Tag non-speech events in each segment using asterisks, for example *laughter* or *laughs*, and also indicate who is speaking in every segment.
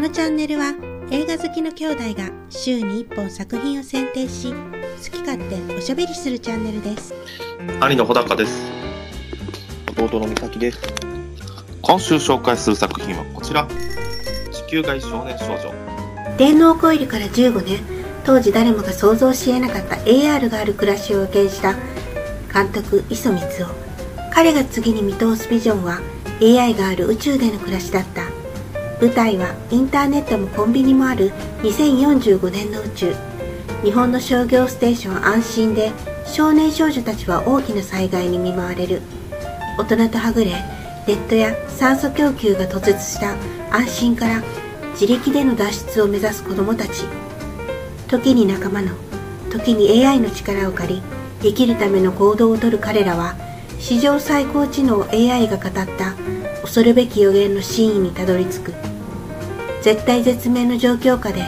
Speaker 1: のチャンネルは映画好きの兄弟が週に1本作品を選定し好き勝手おしゃべりするチャンネルです
Speaker 2: 兄の穂高です。
Speaker 3: 弟の美咲です。
Speaker 2: 今週紹介する作品はこちら。地球外少年少女。
Speaker 1: 電脳コイルから15年当時誰もが想像し得なかった AR がある暮らしを予見した監督磯光夫彼が次に見通すビジョンは AI がある宇宙での暮らしだった舞台はインターネットもコンビニもある2045年の宇宙。日本の商業ステーション安心で少年少女たちは大きな災害に見舞われる。大人とはぐれネットや酸素供給が突絶した安心から自力での脱出を目指す子供たち。時に仲間の時に AI の力を借り生きるための行動をとる彼らは史上最高知能 AI が語った恐るべき予言の真意にたどり着く。絶対絶命の状況下で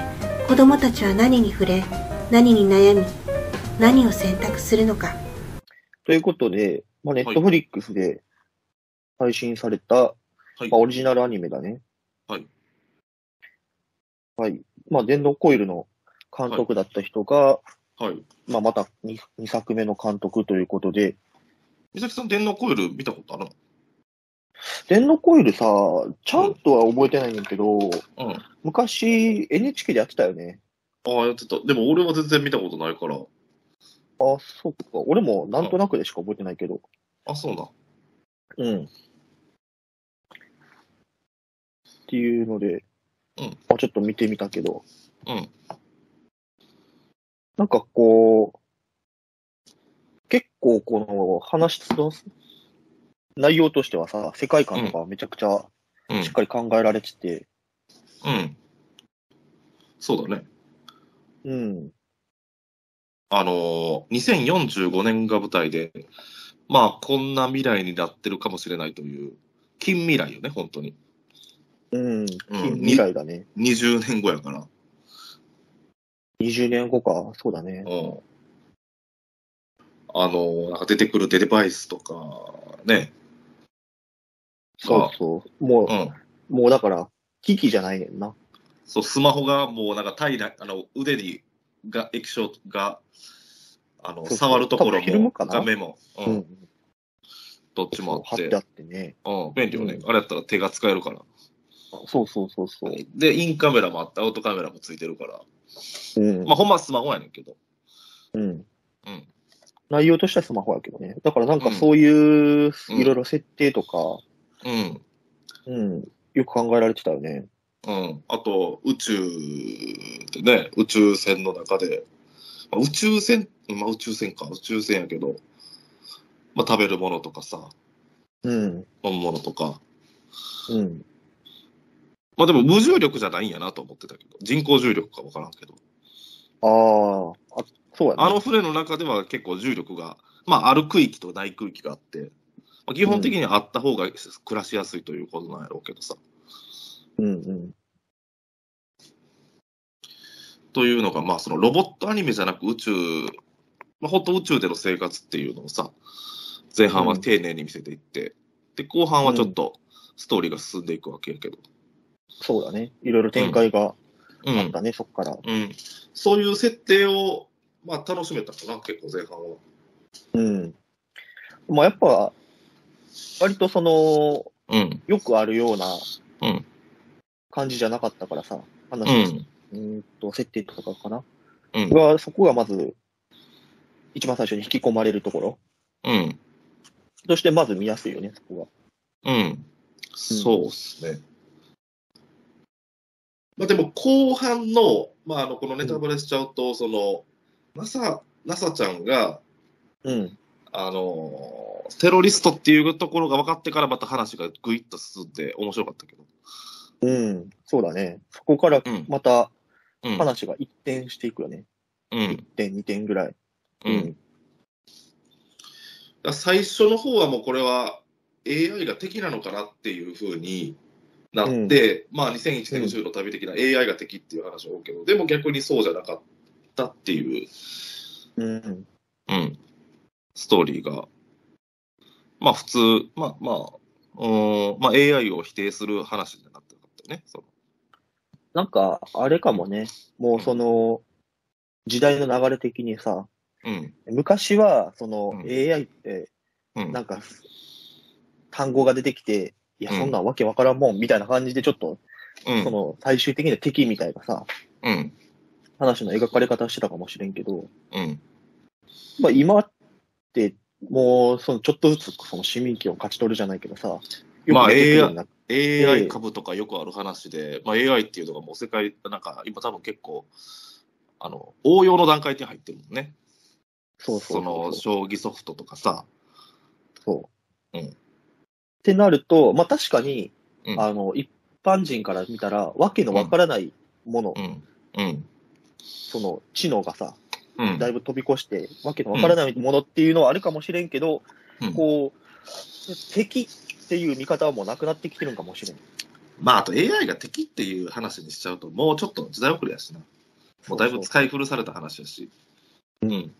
Speaker 1: 子供たちは何に触れ何に悩み何を選択するのか
Speaker 3: ということで、まあ、ネットフリックスで配信された、
Speaker 2: はい
Speaker 3: まあ、オリジナルアニメだね。
Speaker 2: はい。
Speaker 3: はい。まあ、電動コイルの監督だった人が、
Speaker 2: はい。
Speaker 3: まあ、また 2, 2作目の監督ということで、
Speaker 2: 美咲さん、電脳コイル見たことある
Speaker 3: 電動コイルさ、ちゃんとは覚えてないんだけど、
Speaker 2: のうん。
Speaker 3: 昔 NHK でやってたよね。
Speaker 2: ああ、やってた。でも俺は全然見たことないから。
Speaker 3: あ、そっか。俺もなんとなくでしか覚えてないけど。
Speaker 2: あ、そうだ。
Speaker 3: うん。っていうので、
Speaker 2: うん
Speaker 3: まあ、ちょっと見てみたけど、
Speaker 2: うん。
Speaker 3: なんかこう、結構この話の内容としてはさ、世界観とかめちゃくちゃ
Speaker 2: うん
Speaker 3: しっ。かり考えられてて、
Speaker 2: うん。そうだね。
Speaker 3: うん、
Speaker 2: あのー、2045年が舞台で、まあ、こんな未来になってるかもしれないという、近未来よね、本当に。
Speaker 3: うん、近未来だね。
Speaker 2: 20年後やから。
Speaker 3: 20年後か、そうだね。
Speaker 2: うん。あのー、なんか出てくるデバイスとか、ね。
Speaker 3: そうそう。も
Speaker 2: うん。
Speaker 3: う、もうだから、機器じゃないねんな。
Speaker 2: そう、スマホがもうなんか平ら、あの、腕にが、液晶が、あの、触るところも、画面も、う、
Speaker 3: うんん。
Speaker 2: どっちもあって、
Speaker 3: 貼ってあってね。
Speaker 2: うん、便利よね、
Speaker 3: う
Speaker 2: あれやったら手が使えるから。
Speaker 3: そうそうそうそう。
Speaker 2: で、インカメラもあって、アウトカメラもついてるから。
Speaker 3: うん。
Speaker 2: まあ、ほんまはスマホやねんけど。
Speaker 3: うん。
Speaker 2: うん。
Speaker 3: 内容としてはスマホやけどね。だからなんかそういう、
Speaker 2: うん
Speaker 3: いろいろ設定とか、
Speaker 2: うん。
Speaker 3: うん、よく考えられてたよね。
Speaker 2: うん。あと、宇宙でね、宇宙船の中で、まあ、宇宙船、まあ宇宙船か、宇宙船やけど、まあ食べるものとかさ、
Speaker 3: うん。
Speaker 2: 飲むものとか、
Speaker 3: うん。
Speaker 2: まあでも無重力じゃないんやなと思ってたけど、人工重力か分からんけど、
Speaker 3: ああ、あ、そうやね。
Speaker 2: あの船の中では結構重力が、まあある区域とない区域があって、まあ、基本的にはあった方が暮らしやすいということなんやろうけどさ、
Speaker 3: うんうん。
Speaker 2: というのが、まあそのロボットアニメじゃなく宇宙、まあ本当宇宙での生活っていうのをさ、前半は丁寧に見せていって、で、後半はちょっとストーリーが進んでいくわけやけど、
Speaker 3: そうだね。いろいろ展開が
Speaker 2: うん
Speaker 3: あったね、そっから。
Speaker 2: うん、そういう設定を、まあ楽しめたかな、結構前半は。
Speaker 3: うん。まあやっぱ、割とその、
Speaker 2: うん、
Speaker 3: よくあるような
Speaker 2: うん、
Speaker 3: 感じじゃなかったからさ、
Speaker 2: う
Speaker 3: 話の、
Speaker 2: ん、
Speaker 3: うーんと、設定とかかな。
Speaker 2: うん、
Speaker 3: が、そこがまず、一番最初に引き込まれるところ。
Speaker 2: うん、
Speaker 3: としてまず見やすいよね、そこ
Speaker 2: うん。そうっすね。まあでも後半の、まああの、このネタバレしちゃうと、その、NASA、NASA ちゃんが、
Speaker 3: が。うん。
Speaker 2: あの、テロリストっていうところが分かってからまた話がぐいっと進んで面白かったけど。
Speaker 3: うん。そうだね。そこから
Speaker 2: うん
Speaker 3: また
Speaker 2: うん。
Speaker 3: 話が一転していくよね。
Speaker 2: うん。
Speaker 3: 1点、2点ぐらい。
Speaker 2: うん。だから最初の方はもうこれは AI が敵なのかなっていうふうになって、まあ2001年宇宙の旅的な AI が敵っていう話を多いけど、でも逆にそうじゃなかったっていう、
Speaker 3: うん。
Speaker 2: うん、ストーリーが、まあ普通、まあまあ、うーんまあ AI を否定する話になってなかったよね。その
Speaker 3: なんか、あれかもね。もうその、時代の流れ的にさ、
Speaker 2: うん。
Speaker 3: 昔は、その
Speaker 2: うん
Speaker 3: AI って、
Speaker 2: うん。
Speaker 3: なんか、単語が出てきて、いや、
Speaker 2: うん
Speaker 3: そんなんわけわからんもん、みたいな感じで、ちょっと、
Speaker 2: うん
Speaker 3: その、最終的な敵みたいなさ、
Speaker 2: うん。
Speaker 3: 話の描かれ方してたかもしれんけど、
Speaker 2: うん。
Speaker 3: まあ今って、もう、その、ちょっとずつ、その市民権を勝ち取るじゃないけどさ、
Speaker 2: まあ
Speaker 3: よく出てくるようになっ
Speaker 2: AI 株とかよくある話で、まあ、AI っていうのがもう世界、なんか今多分結構、あの、応用の段階に入ってるもんね。
Speaker 3: そうそうそう
Speaker 2: の、将棋ソフトとかさ。
Speaker 3: そう。
Speaker 2: うん
Speaker 3: ってなると、まあ確かに、
Speaker 2: うん
Speaker 3: あの、一般人から見たら、わけのわからないもの、
Speaker 2: うん。うん。
Speaker 3: その、知能がさ、
Speaker 2: うん。
Speaker 3: だいぶ飛び越して、わけのわからないものっていうのはあるかもしれんけど、
Speaker 2: うん
Speaker 3: こう、敵っていう見方はもうなくなってきてるんかもしれん。
Speaker 2: まあ、あと AI が敵っていう話にしちゃうと、もうちょっと時代遅れやしな。もうだいぶ使い古された話やし。うん。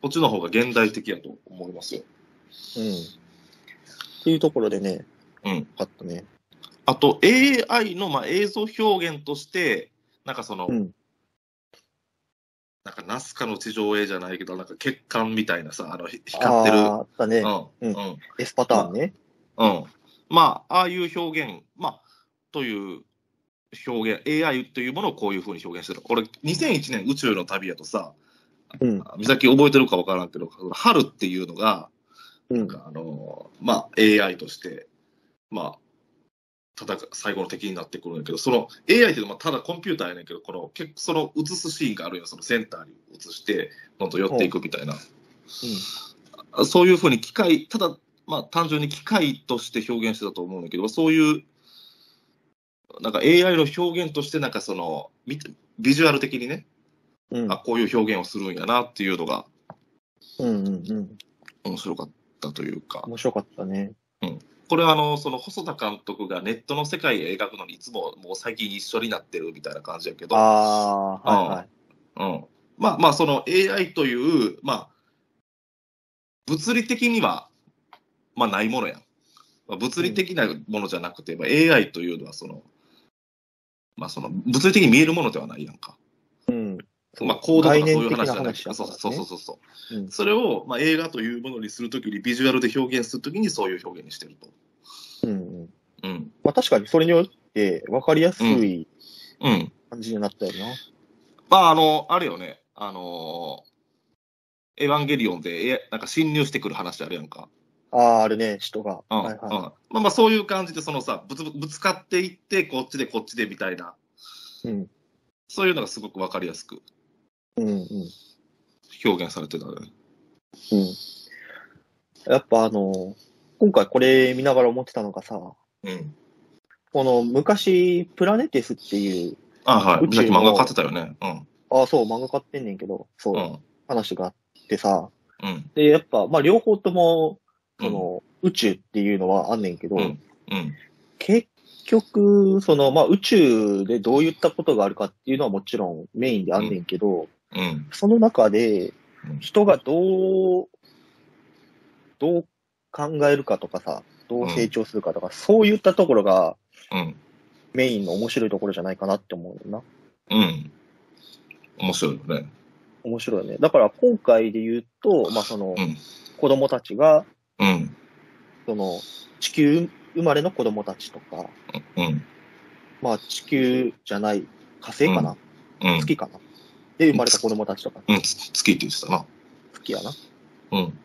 Speaker 2: こっちの方が現代的やと思いますよ。
Speaker 3: うん。っていうところでね、
Speaker 2: うん。
Speaker 3: あったね。
Speaker 2: あと AI のまあ映像表現として、なんかその、
Speaker 3: うん
Speaker 2: なんかナスカの地上絵じゃないけど、なんか血管みたいなさ、あのひ光ってる。
Speaker 3: あったね。
Speaker 2: うん。
Speaker 3: うん
Speaker 2: うん。
Speaker 3: S パターンね。
Speaker 2: うん。まあ、ああいう表現、まあ、という表現、AI というものをこういうふうに表現してる。これ、2001年宇宙の旅やとさ、
Speaker 3: うん。
Speaker 2: 美咲覚えてるかわからんけど、春っていうのが、
Speaker 3: うん。
Speaker 2: あの、まあ、AI として、まあ、ただ最後の敵になってくるんだけど、その AI っていうのはただコンピューターやねんけど、この結構その映すシーンがあるよ、そのセンターに映して、どんどん寄っていくみたいな。そういうふうに機械、ただ、まあ、単純に機械として表現してたと思うんだけど、そういう、なんか AI の表現として、なんかその、ビビジュアル的にね、
Speaker 3: うん。
Speaker 2: あ、こういう表現をするんやなっていうのが
Speaker 3: うんうんうん。
Speaker 2: 面白かったというか、
Speaker 3: 面白かったね。
Speaker 2: これはあの、その細田監督がネットの世界を描くのにいつももう最近一緒になってるみたいな感じやけど、
Speaker 3: ああ、はいはい。
Speaker 2: うん。まあまあ、その AI という、まあ、物理的には、まあないものやん。まあ物理的なものじゃなくて、まあ AI というのはその、まあその、物理的に見えるものではないやんか。
Speaker 3: うん。
Speaker 2: まあコードとかそういう話じゃない
Speaker 3: 話だからね
Speaker 2: そうそうそうそうそう。
Speaker 3: うん
Speaker 2: それを、まあ、映画というものにするときに、ビジュアルで表現するときにそういう表現にしてると。
Speaker 3: うんうん。
Speaker 2: うん。
Speaker 3: まあ確かにそれによって分かりやすい
Speaker 2: うん。
Speaker 3: 感じになったよな。
Speaker 2: まあ、あの、あれよね、あのエヴァンゲリオンで、えなんか侵入してくる話あるやんか。
Speaker 3: ああ、あるね、人が。
Speaker 2: うん。
Speaker 3: はいは
Speaker 2: うんまあまあ、そういう感じで、そのさ、ぶつぶつかっていって、こっちでこっちでみたいな、
Speaker 3: い。うん。
Speaker 2: そういうのがすごくわかりやすく
Speaker 3: うんうん。
Speaker 2: 表現されてたね。
Speaker 3: うん。やっぱあの、今回これ見ながら思ってたのがさ、
Speaker 2: うん。
Speaker 3: この昔、プラネテスっていう、
Speaker 2: あはい。
Speaker 3: 宇宙の
Speaker 2: さっき漫画買ってたよね。うん。
Speaker 3: ああ、そう、漫画買ってんねんけど、そう、
Speaker 2: うん。
Speaker 3: 話があってさ、
Speaker 2: うん。
Speaker 3: で、やっぱ、まあ両方とも、その、宇宙っていうのはあんねんけど、
Speaker 2: うん。うん。
Speaker 3: 結局、その、まあ宇宙でどういったことがあるかっていうのはもちろんメインであんねんけど、
Speaker 2: うん。
Speaker 3: その中で
Speaker 2: うん、
Speaker 3: 人がどう、どう考えるかとかさ、どう成長するかとか、そういったところが
Speaker 2: うん。
Speaker 3: メインの面白いところじゃないかなって思うよな。
Speaker 2: うん。面白いよね。
Speaker 3: 面白いね。だから今回で言うと、まあその、
Speaker 2: うん。
Speaker 3: 子供たちが、
Speaker 2: うん。
Speaker 3: その、地球生まれの子供たちとか、
Speaker 2: うん。
Speaker 3: まあ地球じゃない火星かな、
Speaker 2: うん。
Speaker 3: 月かなで生まれた子供たちとか、
Speaker 2: うん。つ月って言ってたな。
Speaker 3: 月やな。
Speaker 2: うん。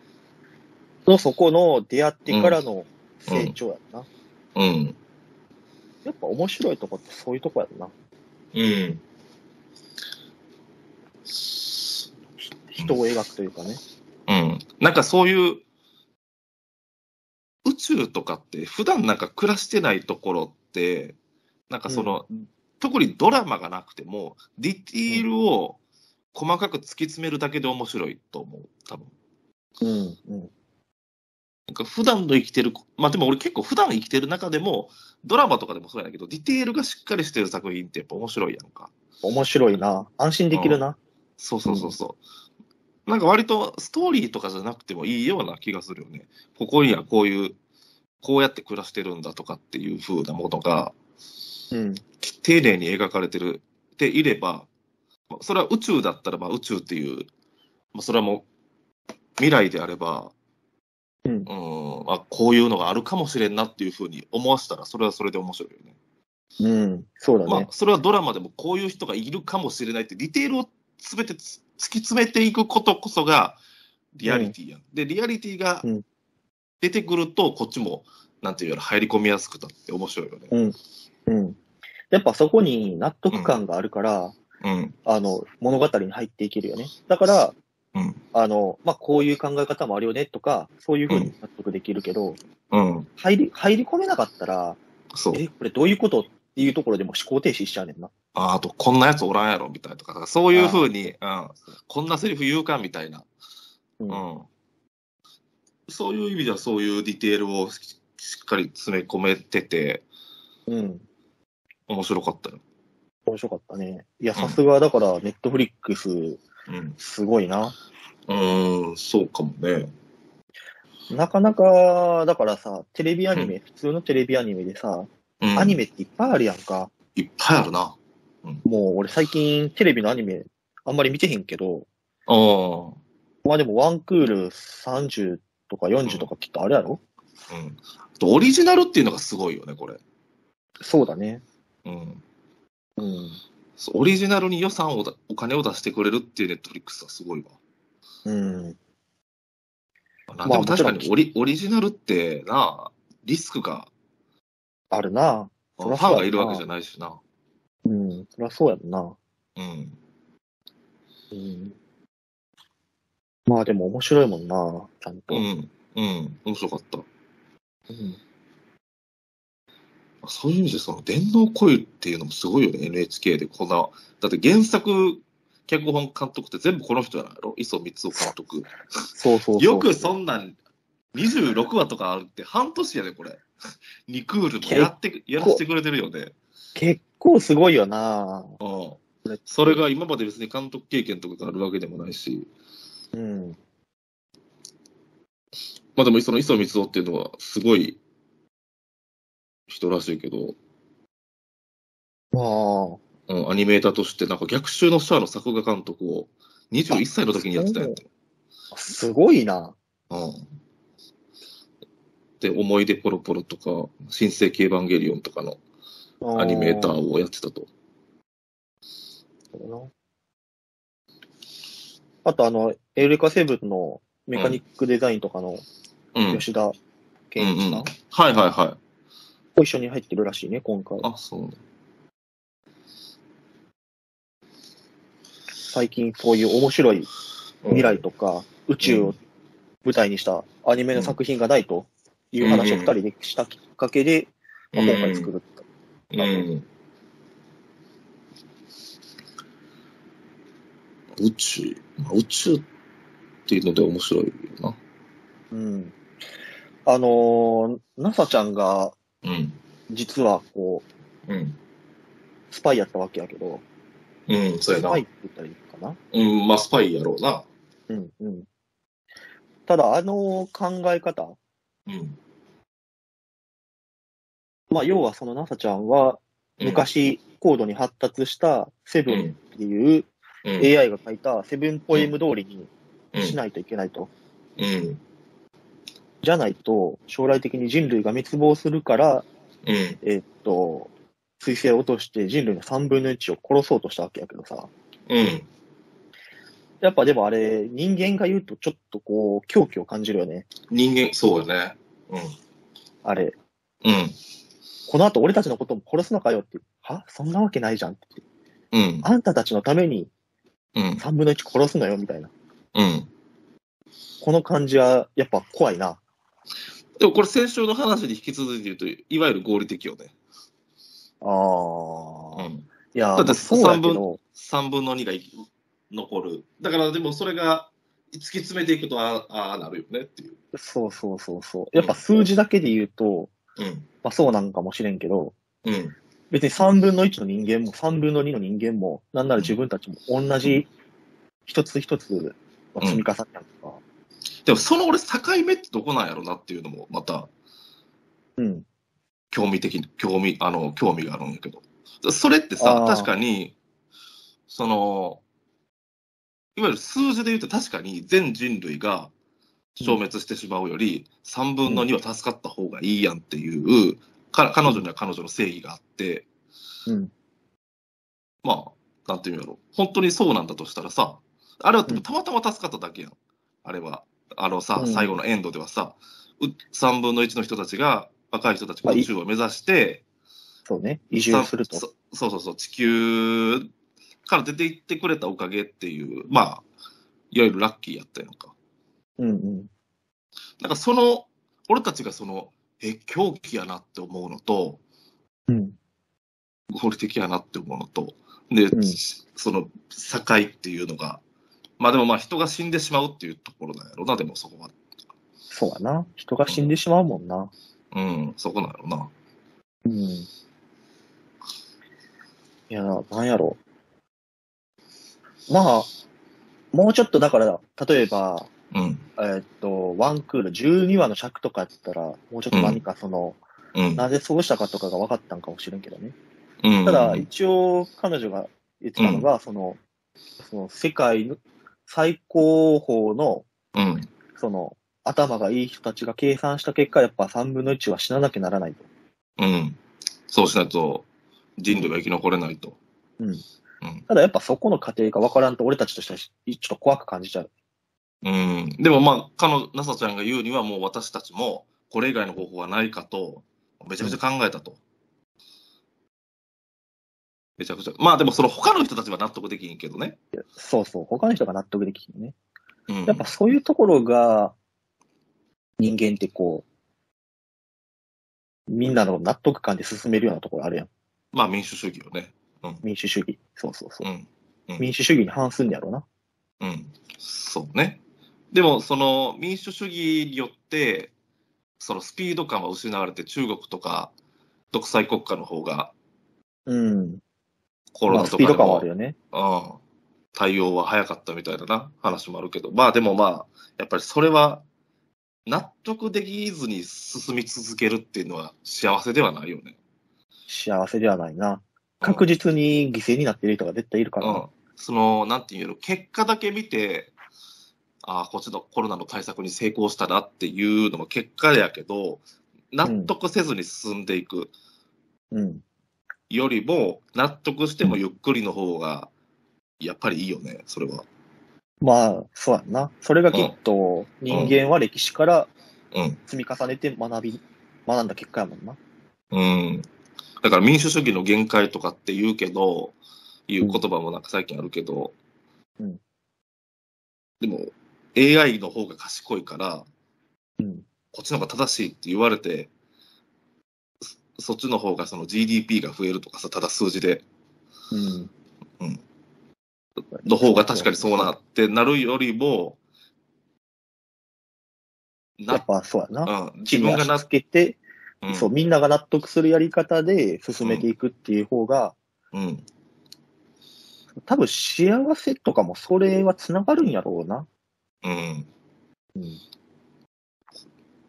Speaker 3: のそこの出会ってからの成長やんな。
Speaker 2: うん。
Speaker 3: やっぱ面白いとこってそういうとこやんな。
Speaker 2: うん。
Speaker 3: 人を描くというかね。
Speaker 2: うん。なんかそういう、宇宙とかって普段なんか暮らしてないところって、なんかその、特にドラマがなくても、ディティールを細かく突き詰めるだけで面白いと思う、多分。
Speaker 3: うん、うん。
Speaker 2: なんか普段の生きてる、まあでも俺結構普段生きてる中でも、ドラマとかでもそうやけど、ディテールがしっかりしてる作品ってやっぱ面白いやんか。
Speaker 3: 面白いな。安心できるな。
Speaker 2: そうそうそうそう。なんか割とストーリーとかじゃなくてもいいような気がするよね。ここにはこういう、こうやって暮らしてるんだとかっていう風なものが、
Speaker 3: うん。
Speaker 2: 丁寧に描かれてるていれば、それは宇宙だったら、まあ、宇宙っていう、まあ、それはもう未来であれば、
Speaker 3: うん
Speaker 2: うんまあ、こういうのがあるかもしれんなっていうふうに思わせたら、それはそれで面白いよね。
Speaker 3: うん。そうだね。
Speaker 2: まあ、それはドラマでもこういう人がいるかもしれないって、ディテールをすべてつ突き詰めていくことこそがリアリティやん。で、リアリティが
Speaker 3: うん
Speaker 2: 出てくると、こっちも、なんていうの、入り込みやすくなって面白いよね。
Speaker 3: うん。うん。やっぱそこに納得感があるから、
Speaker 2: うん。
Speaker 3: あの、物語に入っていけるよね。だから、
Speaker 2: うん。
Speaker 3: あの、まあ、こういう考え方もあるよねとか、そういうふうに納得できるけど、
Speaker 2: うん。
Speaker 3: 入り、入り込めなかったら、
Speaker 2: そう。
Speaker 3: え、これどういうことっていうところでも思考停止しちゃうねんな。
Speaker 2: ああと、こんなやつおらんやろ、みたいなとか、そういうふうに、うん。こんなセリフ言うか、みたいな。
Speaker 3: う。
Speaker 2: うんん。そういう意味では、そういうディテールをししっかり詰め込めてて、
Speaker 3: うん。
Speaker 2: 面白かったよ。
Speaker 3: 面白かったね。いや、
Speaker 2: うん
Speaker 3: さすがだから、ネットフリックス、
Speaker 2: うん。
Speaker 3: すごいな。
Speaker 2: うーん、そうかもね。
Speaker 3: なかなか、だからさ、テレビアニメ、普通のテレビアニメでさ、
Speaker 2: うん、
Speaker 3: アニメっていっぱいあるやんか。
Speaker 2: いっぱいあるな。
Speaker 3: もう俺最近テレビのアニメあんまり見てへんけど、
Speaker 2: ああ。
Speaker 3: まあでもワンクール30とか40とかきっとあるやろ、
Speaker 2: うん。あとオリジナルっていうのがすごいよね、これ。
Speaker 3: そうだね。
Speaker 2: うん。
Speaker 3: うん。
Speaker 2: そうオリジナルに予算をだ、お金を出してくれるっていうネットフリックスはすごいわ。
Speaker 3: うん。
Speaker 2: なんでも確かにオリオリジナルってな、リスクが、
Speaker 3: あるな。
Speaker 2: ファンがいるわけじゃないしな。
Speaker 3: うん。そりゃそうやんな。
Speaker 2: うん。
Speaker 3: うん。まあでも面白いもんな、ちゃんと。
Speaker 2: うん。うん。面白かった。
Speaker 3: うん
Speaker 2: そういう意味で、その、電脳恋っていうのもすごいよね、NHK で。こんな、だって原作、脚本監督って全部この人じゃないの磯光雄監督。
Speaker 3: そうそうそう。
Speaker 2: よくそんなん、26話とかあるって半年やで、これ。2クールもやって、やらせてくれてるよね。
Speaker 3: 結構すごいよな。
Speaker 2: うん。それが今まで別に監督経験とかがあるわけでもないし。
Speaker 3: うん。
Speaker 2: まあでも、その磯光雄っていうのはすごい人らしいけど、
Speaker 3: まあ、
Speaker 2: うん、アニメーターとして、なんか逆襲のシャアの作画監督を21歳の時にやってたんやって。
Speaker 3: すごいな。
Speaker 2: うん。で、思い出ポロポロとか、新世紀エヴァンゲリオンとかのアニメーターをやってたと。
Speaker 3: そうなあとあの、エウレカセブンのメカニックデザインとかの
Speaker 2: うん。
Speaker 3: 吉田
Speaker 2: うん
Speaker 3: 健一さん、
Speaker 2: うん。はいはいはい。
Speaker 3: と一緒に入ってるらしいね、今回。
Speaker 2: あ、そうね。
Speaker 3: 最近そういう面白い未来とか宇宙を舞台にしたアニメの作品がないという話を二人でしたきっかけで、まあ今回作る。
Speaker 2: うん。宇宙、まあ宇宙っていうので面白いよな。
Speaker 3: うん。あのー、NASA ちゃんが
Speaker 2: うん。
Speaker 3: 実はこう、
Speaker 2: うん。
Speaker 3: スパイやったわけやけど、
Speaker 2: うん、そうやな
Speaker 3: スパイ。って言ったらいいのかな？
Speaker 2: うん、まあ、スパイやろうな。
Speaker 3: うんうん。ただ、あの考え方、
Speaker 2: うん。
Speaker 3: まあ、要はその NASA ちゃんは、昔、高度に発達したセブンっていう
Speaker 2: うん、
Speaker 3: AI が書いたセブンポエム通りに
Speaker 2: うん、
Speaker 3: しないといけないと。
Speaker 2: うん。
Speaker 3: じゃないと、将来的に人類が滅亡するから、
Speaker 2: うん。
Speaker 3: えっと、彗星を落として人類の3分の1を殺そうとしたわけやけどさ。
Speaker 2: うん。
Speaker 3: やっぱでもあれ、人間が言うとちょっとこう、狂気を感じるよね。
Speaker 2: 人間、そうよね。
Speaker 3: あれ。
Speaker 2: うん。うん。
Speaker 3: この後俺たちのことも殺すのかよって。は？そんなわけないじゃんって。
Speaker 2: うん。
Speaker 3: あんたたちのために
Speaker 2: うん。
Speaker 3: 3分の1殺すのよみたいな。
Speaker 2: うん。
Speaker 3: この感じはやっぱ怖いな。
Speaker 2: でもこれ先週の話に引き続いて言うと、いわゆる合理的よね。
Speaker 3: ああ。
Speaker 2: うん。
Speaker 3: いや、
Speaker 2: だって
Speaker 3: そうやけど、
Speaker 2: 3分の2がい残る。だからでもそれが突き詰めていくとあああなるよねっていう。
Speaker 3: そうそうそうそう。やっぱ数字だけで言うと、
Speaker 2: うん。
Speaker 3: まあそうなんかもしれんけど、
Speaker 2: うん。
Speaker 3: 別に3分の1の人間も3分の2の人間も、なんなら自分たちも同じ一つ一つの積み重ねやんか。
Speaker 2: でもその俺境目ってどこなんやろなっていうのもまた、
Speaker 3: うん。
Speaker 2: 興味的、興味、あの、興味があるんやけど。それってさ確かに、その、いわゆる数字で言うと確かに全人類が消滅してしまうより、3分の2は助かった方がいいやんっていう、か彼女には彼女の正義があって、
Speaker 3: うん。
Speaker 2: まあ、なんていうんやろ。本当にそうなんだとしたらさ、あれは
Speaker 3: うん
Speaker 2: たまたま助かっただけやん。あれは。あのさ、
Speaker 3: うん
Speaker 2: 最後のエンドではさ、う3分の1の人たちが、若い人たちが宇宙を目指して、
Speaker 3: そうね。移住すると。
Speaker 2: そそうそうそう、地球から出て行ってくれたおかげっていう、まあ、いわゆるラッキーやったやんか。
Speaker 3: うんうん。
Speaker 2: なんかその、俺たちがその、え、狂気やなって思うのと、
Speaker 3: うん。
Speaker 2: 合理的やなって思うのと、で、
Speaker 3: うん
Speaker 2: その境っていうのが、まあでもまあ人が死んでしまうっていうところなんやろな、でもそこは。
Speaker 3: そうやな。人が死んでしまうもんな。
Speaker 2: うん、そこなんやろな。
Speaker 3: うん。いや、なんやろ。まあ、もうちょっとだから、例えば、
Speaker 2: うん、
Speaker 3: えーっと、ワンクール、12話の尺とかやったら、もうちょっと何かその、
Speaker 2: うん。
Speaker 3: なぜそうしたかとかが分かったんかもしれんけどね。
Speaker 2: うん、
Speaker 3: ただ、一応、彼女が言ってたのが、その、その世界の最高峰の、
Speaker 2: うん、
Speaker 3: その、頭がいい人たちが計算した結果、やっぱ3分の1は死ななきゃならないと。
Speaker 2: うん。そうしないと人類が生き残れないと。
Speaker 3: うん。
Speaker 2: うん
Speaker 3: ただやっぱそこの過程が分からんと、俺たちとしてはちょっと怖く感じちゃう。
Speaker 2: うん。でもまあ、彼女、ナサちゃんが言うにはもう私たちもこれ以外の方法はないかと、めちゃくちゃ考えたと。めちゃくちゃ。まあでもその他の人たちは納得できんけどね。
Speaker 3: そうそう。他の人が納得できるね。
Speaker 2: うん。
Speaker 3: やっぱそういうところが、人間ってこう、みんなの納得感で進めるようなところあるやん。
Speaker 2: まあ民主主義よね。
Speaker 3: 民主主義。そうそうそうう。
Speaker 2: ん。
Speaker 3: 民主主義に反すんやろうな。
Speaker 2: うん。そうね。でも、その民主主義によって、そのスピード感は失われて、中国とか独裁国家の方が
Speaker 3: うん。
Speaker 2: コロ
Speaker 3: まあ、
Speaker 2: ナとかでも
Speaker 3: スピード感はある、よね。
Speaker 2: うん、対応は早かったみたいなな話もあるけど、まあでもまあ、やっぱりそれは納得できずに進み続けるっていうのは幸せではないよね。
Speaker 3: 幸せではないな。確実に犠牲になっている人が絶対いるからな。
Speaker 2: うん。その、なんていうの、結果だけ見て、ああ、こっちのコロナの対策に成功したなっていうのも結果やけど、納得せずに進んでいく
Speaker 3: うん。
Speaker 2: よりも、納得してもゆっくりの方が、やっぱりいいよね、それは。
Speaker 3: まあ、そうやんな。それがきっと、人間は歴史から
Speaker 2: うん。
Speaker 3: 積み重ねて学び、学んだ結果やもんな。
Speaker 2: うん。だから民主主義の限界とかって言うけど、いう言葉もなんか最近あるけど、
Speaker 3: うん
Speaker 2: でも AI の方が賢いから、
Speaker 3: うん。
Speaker 2: こっちの方が正しいって言われて、そそっちの方がその GDP が増えるとかさ、ただ数字で、
Speaker 3: うん。
Speaker 2: うんの方が確かにそうなってなるよりも、な
Speaker 3: やっ、ぱそうやな。
Speaker 2: うん、自分がな
Speaker 3: つ、けて、
Speaker 2: うん
Speaker 3: そう、みんなが納得するやり方で進めていくっていう方が、
Speaker 2: うん、
Speaker 3: 多分幸せとかもそれは繋がるんやろうな。
Speaker 2: うん、
Speaker 3: うん。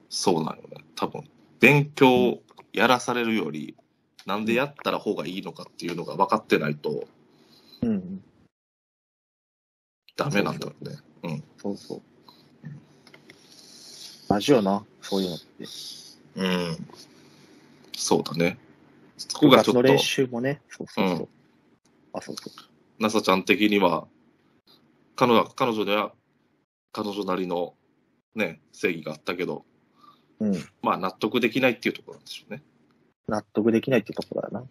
Speaker 2: そうなのね。多分、勉強やらされるより、なんでやったら方がいいのかっていうのが分かってないと
Speaker 3: うん。
Speaker 2: ダメなんだろうね。うん。
Speaker 3: そうそう。同じよな、そういうのって。
Speaker 2: うん。そうだね。そこ
Speaker 3: 部
Speaker 2: がちょっと
Speaker 3: 練、習もね、そうそうそう。
Speaker 2: うん
Speaker 3: あ、そうそう。
Speaker 2: ナサちゃん的には、彼女は彼女では、彼女なりのね、正義があったけど、
Speaker 3: うん。
Speaker 2: まあ納得できないっていうところなんでしょうね。
Speaker 3: 納得できないってところだな。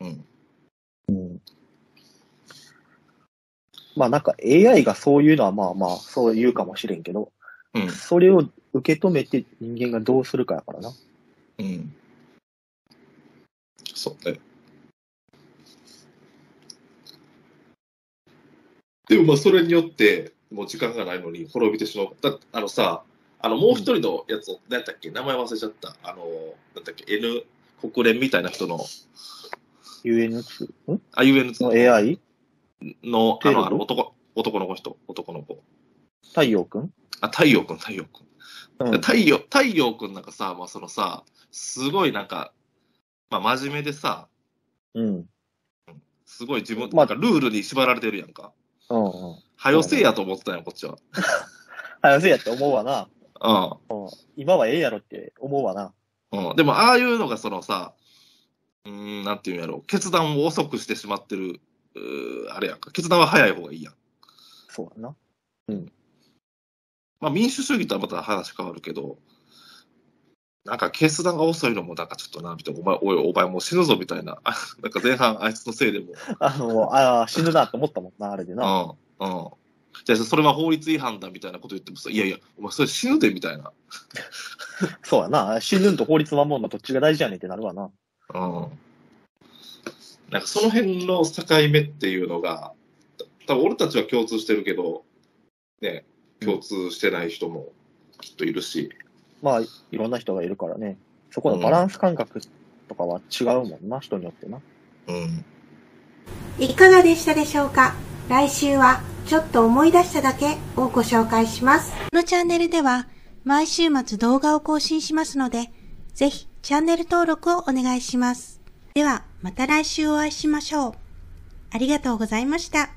Speaker 2: うん。
Speaker 3: うん。まあなんか AI がそういうのはまあまあそう言うかもしれんけど、
Speaker 2: うん。
Speaker 3: それを受け止めて人間がどうするかやからな。
Speaker 2: うん。そうね。でもまあそれによって、もう時間がないのに滅びてしまう。だあのさ、あのもう一人のやつ、何やったっけ？名前忘れちゃった。あの、なんだっけ ?N 国連みたいな人の、
Speaker 3: UNX? ん？
Speaker 2: あ、UN
Speaker 3: の AI?
Speaker 2: の、あの、あの男、男の子人、男の子。
Speaker 3: 太陽くん
Speaker 2: あ、太陽くん、太陽くん。
Speaker 3: うん。
Speaker 2: 太陽、太陽くんなんかさ、まあそのさ、すごいなんか、まあ、真面目でさ、
Speaker 3: うん。
Speaker 2: すごい自分、
Speaker 3: まあ
Speaker 2: なんかルールに縛られてるやんか。
Speaker 3: うんうん。
Speaker 2: はよせえやと思ってたよ、こっちは。*laughs*
Speaker 3: 早せやって思うわな。
Speaker 2: う
Speaker 3: うん。今はええやろって思うわな。
Speaker 2: ん。うん。でも、ああいうのがそのさ、うーん、なんていうんやろ、決断を遅くしてしまってる、うーあれやんか。決断は早い方がいいやん。
Speaker 3: そうやな。
Speaker 2: まあ、民主主義とはまた話変わるけど、なんか決断が遅いのも、なんかちょっとな、みたいな、お前、おい、お前もう死ぬぞ、みたいな。あ *laughs* なんか前半、あいつのせいでも。
Speaker 3: あの、ああ、死ぬなって思ったもんな、あれでな。
Speaker 2: うん。うん。じゃあ、それは法律違反だ、みたいなこと言ってもさ、いやいや、お前それ死ぬで、みたいな。*laughs*
Speaker 3: そうやな。死ぬんと法律守るのどっちが大事やねんってなるわな。
Speaker 2: うん。なんかその辺の境目っていうのが、多分俺たちは共通してるけど、ね、共通してない人もきっといるし、
Speaker 3: まあ、いろんな人がいるからね。そこのバランス感覚とかは違うもんな、人によってな。
Speaker 2: うん。
Speaker 1: いかがでしたでしょうか？来週はちょっと思い出しただけをご紹介します。このチャンネルでは毎週末動画を更新しますので、ぜひチャンネル登録をお願いします。ではまた来週お会いしましょう。ありがとうございました。